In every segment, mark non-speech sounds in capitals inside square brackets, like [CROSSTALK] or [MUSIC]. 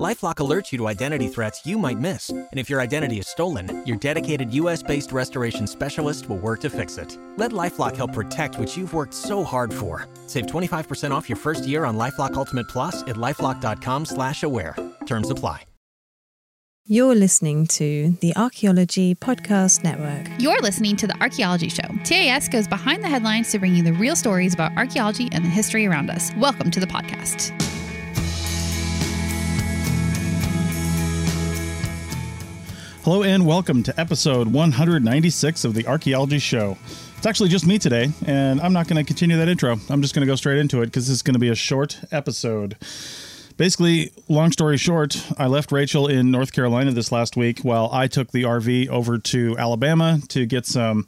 LifeLock alerts you to identity threats you might miss, and if your identity is stolen, your dedicated U.S.-based restoration specialist will work to fix it. Let LifeLock help protect what you've worked so hard for. Save 25% off your first year on LifeLock Ultimate Plus at lifeLock.com/slash-aware. Terms apply. You're listening to the Archaeology Podcast Network. You're listening to The Archaeology Show. TAS goes behind the headlines to bring you the real stories about archaeology and the history around us. Welcome to the podcast. Hello and welcome to episode 196 of the Archaeology Show. It's actually just me today, and I'm not going to continue that intro. I'm just going to go straight into it because this is going to be a short episode. Basically, long story short, I left Rachel in North Carolina this last week while I took the RV over to Alabama to get some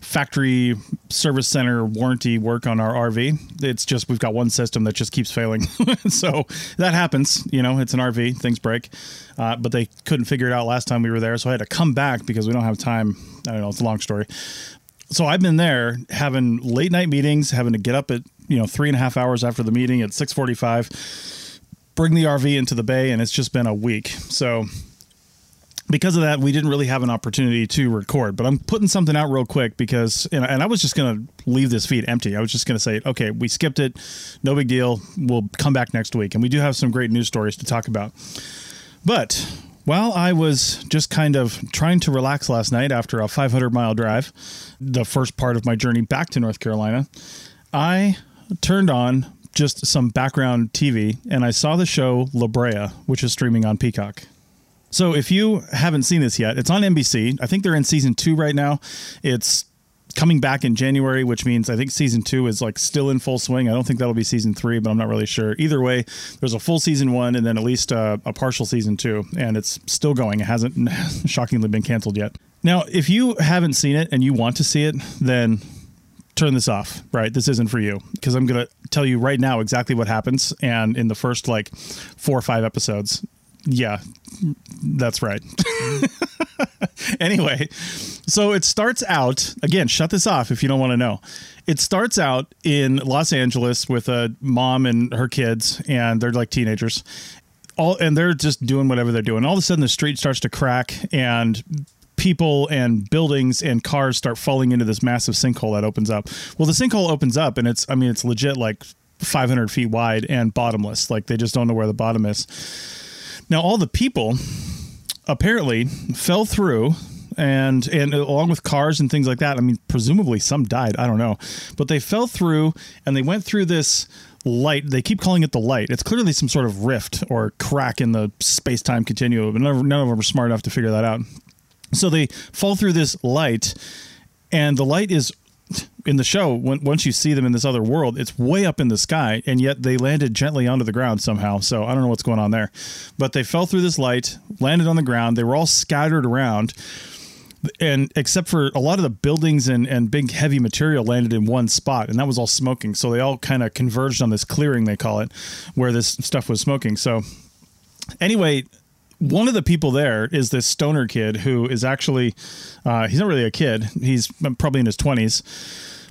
factory service center warranty work on our RV. It's just we've got one system that just keeps failing. [LAUGHS] so that happens. You know, it's an RV, things break. Uh, but they couldn't figure it out last time we were there. So I had to come back because we don't have time. I don't know, it's a long story. So I've been there having late night meetings, having to get up at, you know, three and a half hours after the meeting at 645 bring the RV into the bay, and it's just been a week. So because of that, we didn't really have an opportunity to record. But I'm putting something out real quick because, and, I was just going to leave this feed empty. I was just going to say, okay, we skipped it, no big deal. We'll come back next week, and we do have some great news stories to talk about. But while I was just kind of trying to relax last night after a 500 mile drive, the first part of my journey back to North Carolina, I turned on just some background TV, and I saw the show La Brea, which is streaming on Peacock. So if you haven't seen this yet, it's on NBC. I think they're in season two right now. It's coming back in January, which means I think season two is like still in full swing. I don't think that'll be season three, but I'm not really sure. Either way, there's a full season one and then at least a, a partial season two, and it's still going. It hasn't [LAUGHS] shockingly been canceled yet. Now, if you haven't seen it and you want to see it, then turn this off, right? This isn't for you because I'm going to tell you right now exactly what happens. And in the first like four or five episodes, yeah, that's right. [LAUGHS] anyway, so it starts out again, shut this off if you don't want to know. It starts out in Los Angeles with a mom and her kids, and they're like teenagers. All, and they're just doing whatever they're doing. All of a sudden, the street starts to crack, and people and buildings and cars start falling into this massive sinkhole that opens up. Well, the sinkhole opens up and it's, I mean, it's legit like 500 feet wide and bottomless. Like they just don't know where the bottom is. Now, all the people apparently fell through and and along with cars and things like that. I mean, presumably some died. I don't know, but they fell through and they went through this light. They keep calling it the light. It's clearly some sort of rift or crack in the space time continuum, but none, of them are smart enough to figure that out. So they fall through this light, and the light is in the show when, once you see them in this other world it's way up in the sky and yet they landed gently onto the ground somehow. So i don't know what's going on there. But they fell through this light landed on the ground they were all scattered around and except for a lot of the buildings and, and big heavy material landed in one spot and that was all smoking. So they all kind of converged on this clearing they call it where this stuff was smoking. So anyway one of the people there is this stoner kid who is actually uh, he's not really a kid. He's probably in his 20s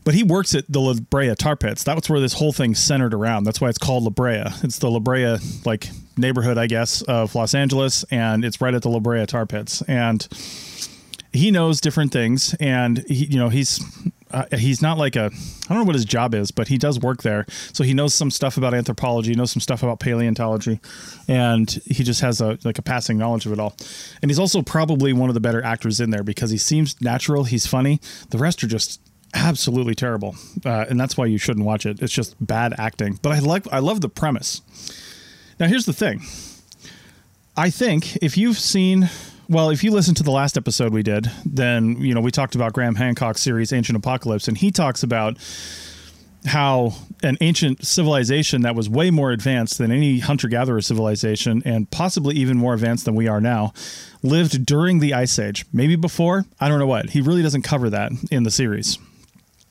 but he works at the La Brea tar pits. That's where this whole thing centered around. That's why it's called La Brea. It's the La Brea like neighborhood i guess of los angeles and it's right at the La Brea tar pits. And he knows different things and he you know he's uh, he's not like a I don't know what his job is, but he does work there. So he knows some stuff about anthropology, knows some stuff about paleontology, and he just has a like a passing knowledge of it all. And he's also probably one of the better actors in there because he seems natural, he's funny. The rest are just absolutely terrible, uh, and that's why you shouldn't watch it. It's just bad acting. But I like I love the premise. Now here's the thing. I think if you've seen well, if you listen to the last episode we did, then you know we talked about Graham Hancock's series Ancient Apocalypse, and he talks about how an ancient civilization that was way more advanced than any hunter gatherer civilization and possibly even more advanced than we are now lived during the ice age maybe before i don't know what. He really doesn't cover that in the series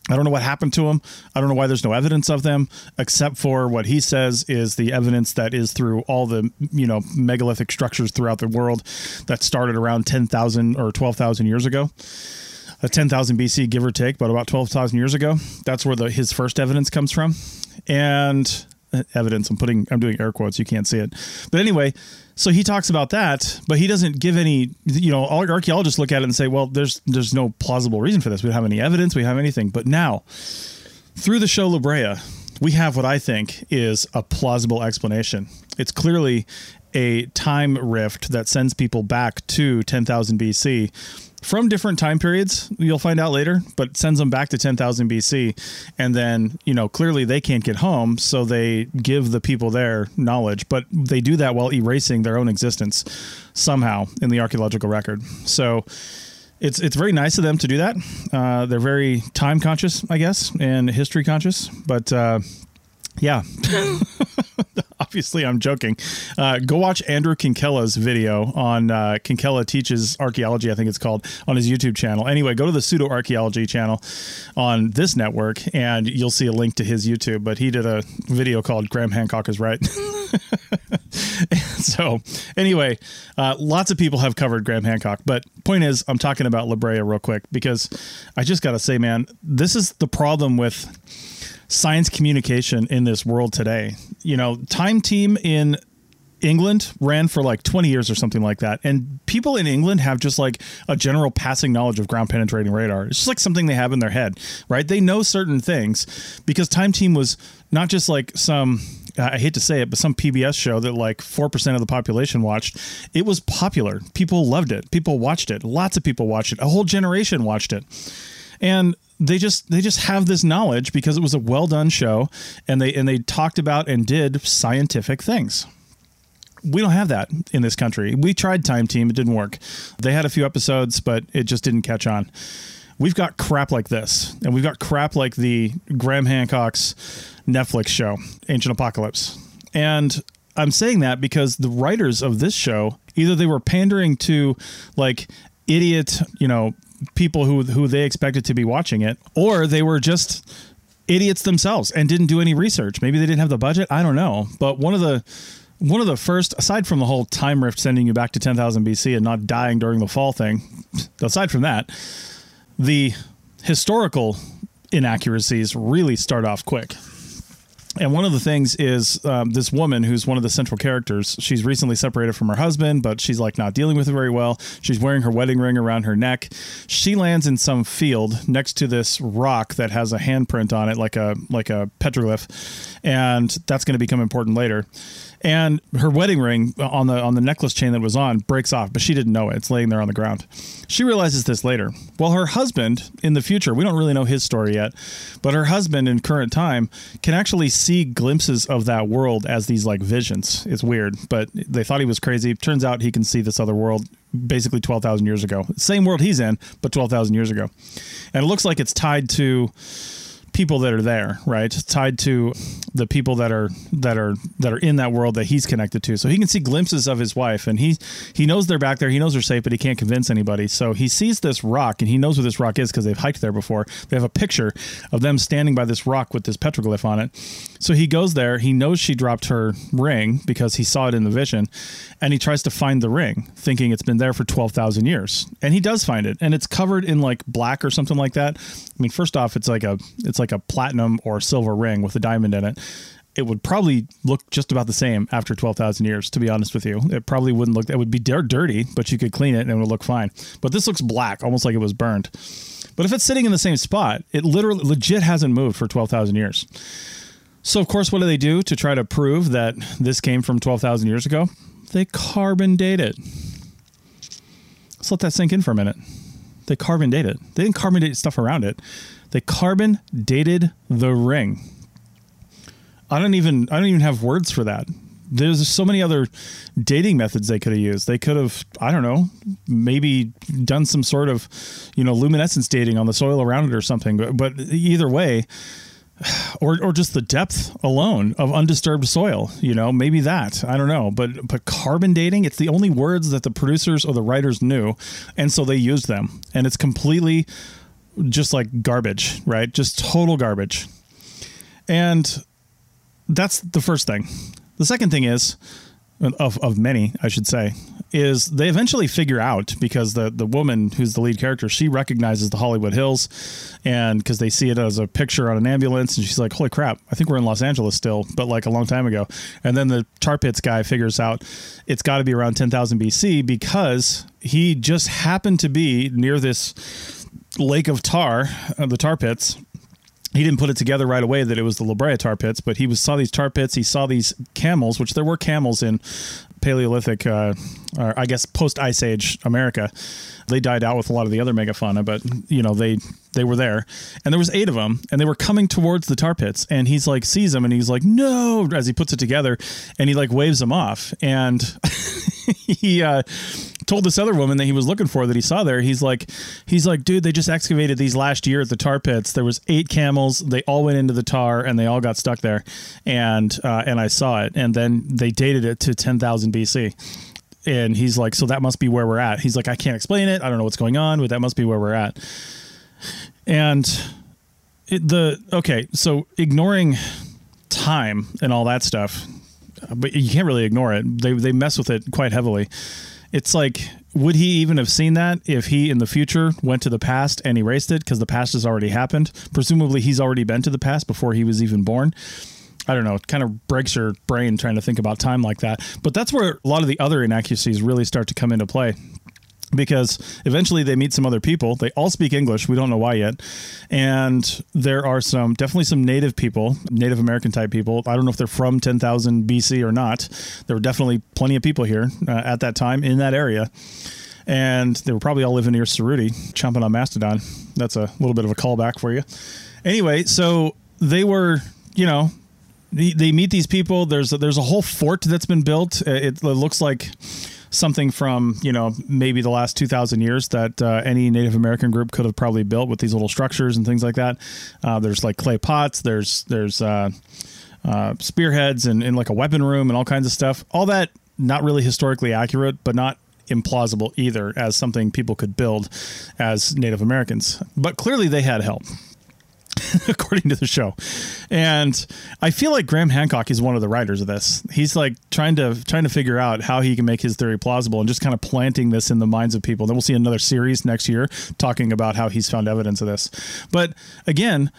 I don't know what happened to them. I don't know why there's no evidence of them, except for what he says is the evidence that is through all the you know megalithic structures throughout the world that started around ten thousand or twelve thousand years ago. A ten thousand BC, give or take, but about twelve thousand years ago. That's where the his first evidence comes from, and evidence. I'm putting I'm doing air quotes. You can't see it, but anyway. So he talks about that, but he doesn't give any. You know, archaeologists look at it and say, "Well, there's there's no plausible reason for this. We don't have any evidence. We have anything." But now, through the show La Brea, we have what I think is a plausible explanation. It's clearly a time rift that sends people back to 10,000 BC from different time periods. You'll find out later, but sends them back to 10,000 BC. And then, you know, clearly they can't get home. So they give the people there knowledge, but they do that while erasing their own existence somehow in the archaeological record. So it's, it's very nice of them to do that. Uh, they're very time conscious, I guess, and history conscious. But uh, yeah. [LAUGHS] [LAUGHS] Obviously, I'm joking. Uh, go watch Andrew Kinkella's video on uh, Kinkella Teaches Archaeology, I think it's called, on his YouTube channel. Anyway, go to the Pseudo Archaeology channel on this network and you'll see a link to his YouTube. But he did a video called Graham Hancock is Right. [LAUGHS] so, anyway, uh, lots of people have covered Graham Hancock. But point is, I'm talking about La Brea real quick because I just got to say, man, this is the problem with science communication in this world today. You know, Time Team in England ran for like 20 years or something like that. And people in England have just like a general passing knowledge of ground penetrating radar. It's just like something they have in their head, right? They know certain things because Time Team was not just like some I hate to say it, but some PBS show that like 4% of the population watched. It was popular. People loved it. People watched it. Lots of people watched it. A whole generation watched it. And they just they just have this knowledge because it was a well done show and they and they talked about and did scientific things. We don't have that in this country. We tried time team. It didn't work. They had a few episodes but it just didn't catch on. We've got crap like this and we've got crap like the graham hancock's netflix show ancient apocalypse. And i'm saying that because the writers of this show either they were pandering to like idiot you know people who who they expected to be watching it, or they were just idiots themselves and didn't do any research. Maybe they didn't have the budget. I don't know. But one of the one of the first, aside from the whole time rift sending you back to 10,000 BC and not dying during the fall thing, aside from that, the historical inaccuracies really start off quick. And one of the things is um, this woman who's one of the central characters. She's recently separated from her husband, but she's like not dealing with it very well. She's wearing her wedding ring around her neck. She lands in some field next to this rock that has a handprint on it, like a like a petroglyph, and that's going to become important later and her wedding ring on the on the necklace chain that was on breaks off, but she didn't know it. It's laying there on the ground. She realizes this later. Well, her husband in the future, we don't really know his story yet, but her husband in current time can actually see glimpses of that world as these like visions. It's weird, but they thought he was crazy. Turns out he can see this other world basically 12,000 years ago. Same world he's in, but 12,000 years ago. And it looks like it's tied to people that are there, right? Tied to the people that are that are that are in that world that he's connected to. So he can see glimpses of his wife and he he knows they're back there. He knows they're safe, but he can't convince anybody. So he sees this rock and he knows what this rock is because they've hiked there before. They have a picture of them standing by this rock with this petroglyph on it. So he goes there. He knows she dropped her ring because he saw it in the vision, and he tries to find the ring, thinking it's been there for twelve thousand years. And he does find it, and it's covered in like black or something like that. I mean, first off, it's like a it's like like a platinum or silver ring with a diamond in it, it would probably look just about the same after 12,000 years, to be honest with you. It probably wouldn't look, it would be dirty, but you could clean it and it would look fine. But this looks black, almost like it was burned. But if it's sitting in the same spot, it literally legit hasn't moved for 12,000 years. So, of course, what do they do to try to prove that this came from 12,000 years ago? They carbon date it. Let's let that sink in for a minute. They carbon dated. They didn't carbon date stuff around it. They carbon dated the ring. I don't even I don't even have words for that. There's so many other dating methods they could have used. They could have, I don't know, maybe done some sort of, you know, luminescence dating on the soil around it or something. But, but either way, [SIGHS] or or just the depth alone of undisturbed soil you know maybe that i don't know but but carbon dating it's the only words that the producers or the writers knew and so they used them and it's completely just like garbage, right? Just total garbage. And that's the first thing. The second thing is, of, of many, I should say, is they eventually figure out because the the woman who's the lead character she recognizes the Hollywood Hills, and because they see it as a picture on an ambulance, and she's like, "Holy crap! I think we're in Los Angeles still, but like a long time ago." And then the tar pits guy figures out it's got to be around 10,000 BC because he just happened to be near this lake of tar, uh, the tar pits, he didn't put it together right away that it was the La Brea tar pits, but he was saw these tar pits. He saw these camels, which there were camels in Paleolithic, uh, or I guess post Ice Age America. They died out with a lot of the other megafauna, but you know they they were there, and there was eight of them, and they were coming towards the tar pits, and he's like sees them, and he's like no, as he puts it together, and he like waves them off, and [LAUGHS] [LAUGHS] he uh, told this other woman that he was looking for that he saw there. He's like, he's like, dude, they just excavated these last year at the tar pits. There was eight camels. They all went into the tar and they all got stuck there, and uh, and I saw it. And then they dated it to ten thousand BC. And he's like, so that must be where we're at. He's like, I can't explain it. I don't know what's going on, but that must be where we're at. And it, the okay, so ignoring time and all that stuff, but you can't really ignore it. They they mess with it quite heavily. It's like would he even have seen that if he in the future went to the past and erased it? Because the past has already happened. Presumably he's already been to the past before he was even born. I don't know. It kind of breaks your brain trying to think about time like that. But that's where a lot of the other inaccuracies really start to come into play because eventually they meet some other people. They all speak English. We don't know why yet. And there are some definitely some native people, Native American type people. I don't know if they're from 10,000 BC or not. There were definitely plenty of people here uh, at that time in that area. And they were probably all living near Cerutti, chomping on Mastodon. That's a little bit of a callback for you. Anyway, so they were, you know, they, they meet these people. There's a, there's a whole fort that's been built. It, it looks like something from you know maybe the last 2000 years that uh, any native american group could have probably built with these little structures and things like that. Uh, there's like clay pots there's there's uh, uh, spearheads and, and like a weapon room and all kinds of stuff. All that not really historically accurate but not implausible either as something people could build as native americans. But clearly they had help [LAUGHS] according to the show. And I feel like Graham Hancock is one of the writers of this. He's like trying to trying to figure out how he can make his theory plausible and just kind of planting this in the minds of people. Then we'll see another series next year talking about how he's found evidence of this. But again,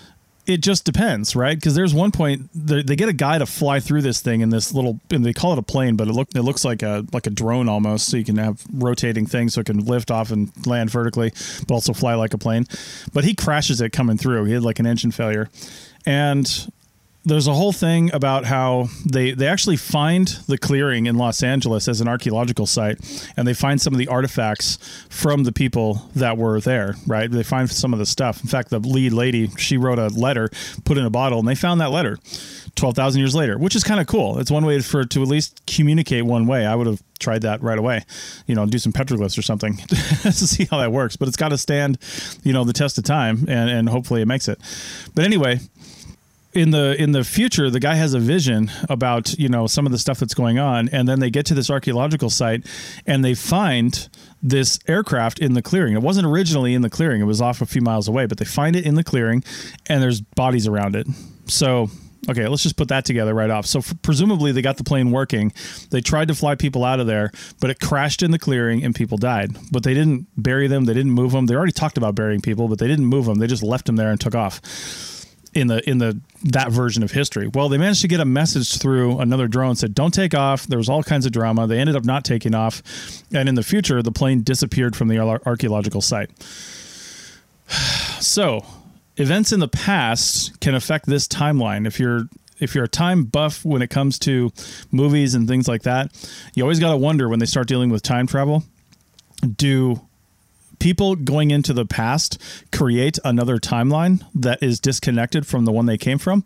it just depends, right? Because there's one point they, get a guy to fly through this thing in this little, and they call it a plane, but it look it looks like a like a drone almost. So you can have rotating things, so it can lift off and land vertically, but also fly like a plane. But he crashes it coming through. He had like an engine failure, and there's a whole thing about how they they actually find the clearing in Los Angeles as an archaeological site, and they find some of the artifacts from the people that were there. Right? They find some of the stuff. In fact, the lead lady she wrote a letter, put in a bottle, and they found that letter. 12,000 years later, which is kind of cool. It's one way for to at least communicate one way. I would have tried that right away, you know, do some petroglyphs or something [LAUGHS] to see how that works. But it's got to stand, you know, the test of time and, and hopefully it makes it. But anyway, in the in the future the guy has a vision about you know some of the stuff that's going on and then they get to this archaeological site and they find this aircraft in the clearing. It wasn't originally in the clearing. It was off a few miles away but they find it in the clearing and there's bodies around it. So okay let's just put that together right off. So presumably they got the plane working. They tried to fly people out of there but it crashed in the clearing and people died. But they didn't bury them. They didn't move them. They already talked about burying people but they didn't move them. They just left them there and took off in the in the that version of history. Well, they managed to get a message through another drone said don't take off. There was all kinds of drama. They ended up not taking off, and in the future, the plane disappeared from the archaeological site. [SIGHS] So, events in the past can affect this timeline. If you're if you're a time buff when it comes to movies and things like that, you always got to wonder when they start dealing with time travel, do people going into the past create another timeline that is disconnected from the one they came from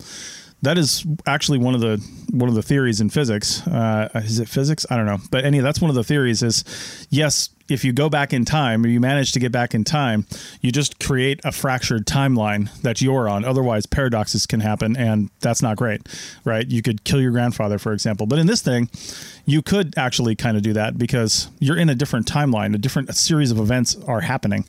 that is actually one of the one of the theories in physics. Uh, is it physics? I don't know, but anyway, that's one of the theories. Is yes, if you go back in time or you manage to get back in time, you just create a fractured timeline that you're on. Otherwise, paradoxes can happen, and that's not great, right? You could kill your grandfather, for example. But in this thing, you could actually kind of do that because you're in a different timeline. A different a series of events are happening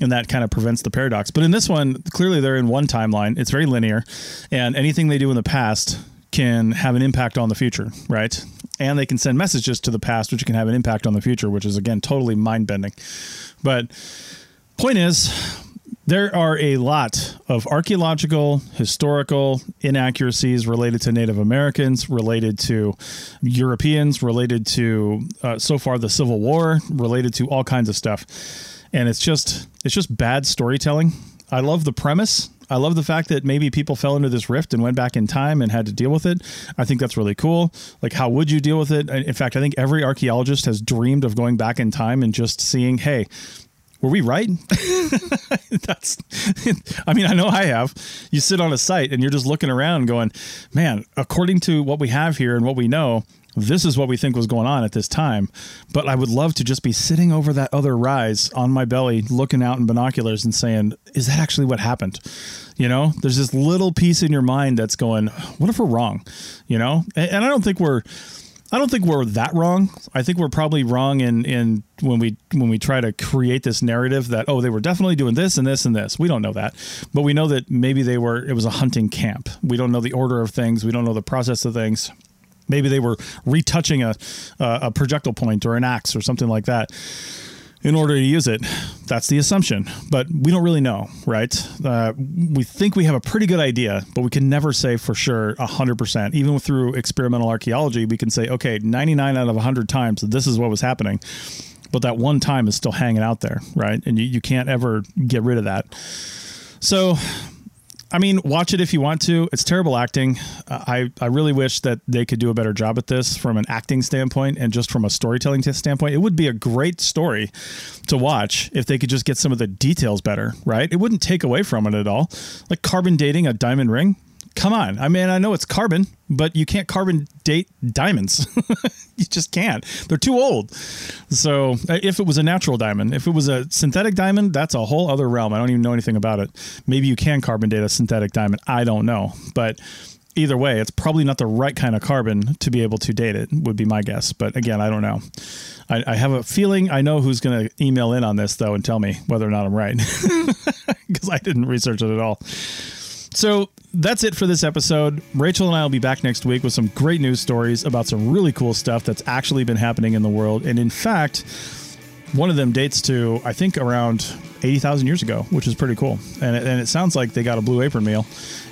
and that kind of prevents the paradox. But in this one, clearly they're in one timeline. It's very linear, and anything they do in the past can have an impact on the future, right? And they can send messages to the past, which can have an impact on the future, which is again totally mind bending. But point is, there are a lot of archaeological, historical inaccuracies related to Native Americans, related to Europeans, related to uh, so far the Civil War, related to all kinds of stuff, and it's just it's just bad storytelling. I love the premise. I love the fact that maybe people fell into this rift and went back in time and had to deal with it. I think that's really cool. Like, how would you deal with it? In fact, I think every archaeologist has dreamed of going back in time and just seeing, hey, were we right? [LAUGHS] That's, I mean, I know I have. You sit on a site and you're just looking around going, man, according to what we have here and what we know, this is what we think was going on at this time. But I would love to just be sitting over that other rise on my belly, looking out in binoculars and saying, is that actually what happened? You know, there's this little piece in your mind that's going, what if we're wrong? You know, and, and I don't think we're, I don't think we're that wrong. I think we're probably wrong in in when we when we try to create this narrative that oh they were definitely doing this and this and this. We don't know that, but we know that maybe they were. It was a hunting camp. We don't know the order of things. We don't know the process of things. Maybe they were retouching a a projectile point or an axe or something like that in order to use it. That's the assumption, but we don't really know, right? Uh, we think we have a pretty good idea, but we can never say for sure 100%. Even through experimental archaeology, we can say, okay, 99 out of 100 times this is what was happening. But that one time is still hanging out there, right? And you, you can't ever get rid of that. So I mean, watch it if you want to. It's terrible acting. Uh, I, I really wish that they could do a better job at this from an acting standpoint and just from a storytelling standpoint. It would be a great story to watch if they could just get some of the details better, right? It wouldn't take away from it at all. Like carbon dating a diamond ring, come on. I mean, I know it's carbon, but you can't carbon date diamonds. [LAUGHS] you just can't. They're too old. So, uh, if it was a natural diamond, if it was a synthetic diamond, that's a whole other realm. I don't even know anything about it. Maybe you can carbon date a synthetic diamond. I don't know. But either way, it's probably not the right kind of carbon to be able to date it, would be my guess. But again, I don't know. I, I have a feeling I know who's going to email in on this, though, and tell me whether or not I'm right [LAUGHS] because I didn't research it at all. So that's it for this episode. Rachel and I will be back next week with some great news stories about some really cool stuff that's actually been happening in the world. And in fact, one of them dates to, I think, around 80,000 years ago, which is pretty cool. And it, and it sounds like they got a blue apron meal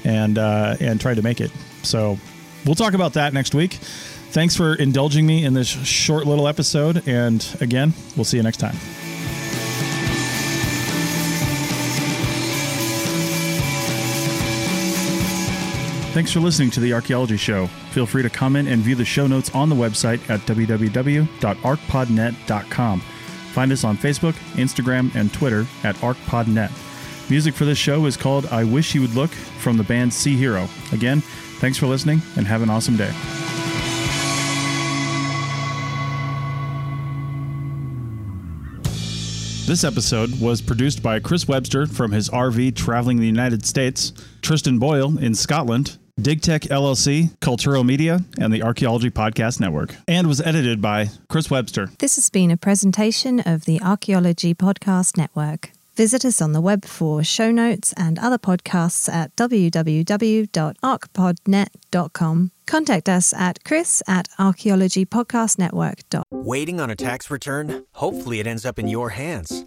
and, uh, and tried to make it. So we'll talk about that next week. Thanks for indulging me in this short little episode. And again, we'll see you next time. Thanks for listening to the Archaeology Show. Feel free to comment and view the show notes on the website at www.archpodnet.com. Find us on Facebook, Instagram, and Twitter at ArchPodNet. Music for this show is called I Wish You Would Look from the band Sea Hero. Again, thanks for listening and have an awesome day. This episode was produced by Chris Webster from his RV traveling the United States, Tristan Boyle in Scotland, DigTech LLC, Cultural Media, and the Archaeology Podcast Network, and was edited by Chris Webster. This has been a presentation of the Archaeology Podcast Network. Visit us on the web for show notes and other podcasts at www.archpodnet.com. Contact us at chris at archaeologypodcastnetwork.com. Waiting on a tax return? Hopefully, it ends up in your hands.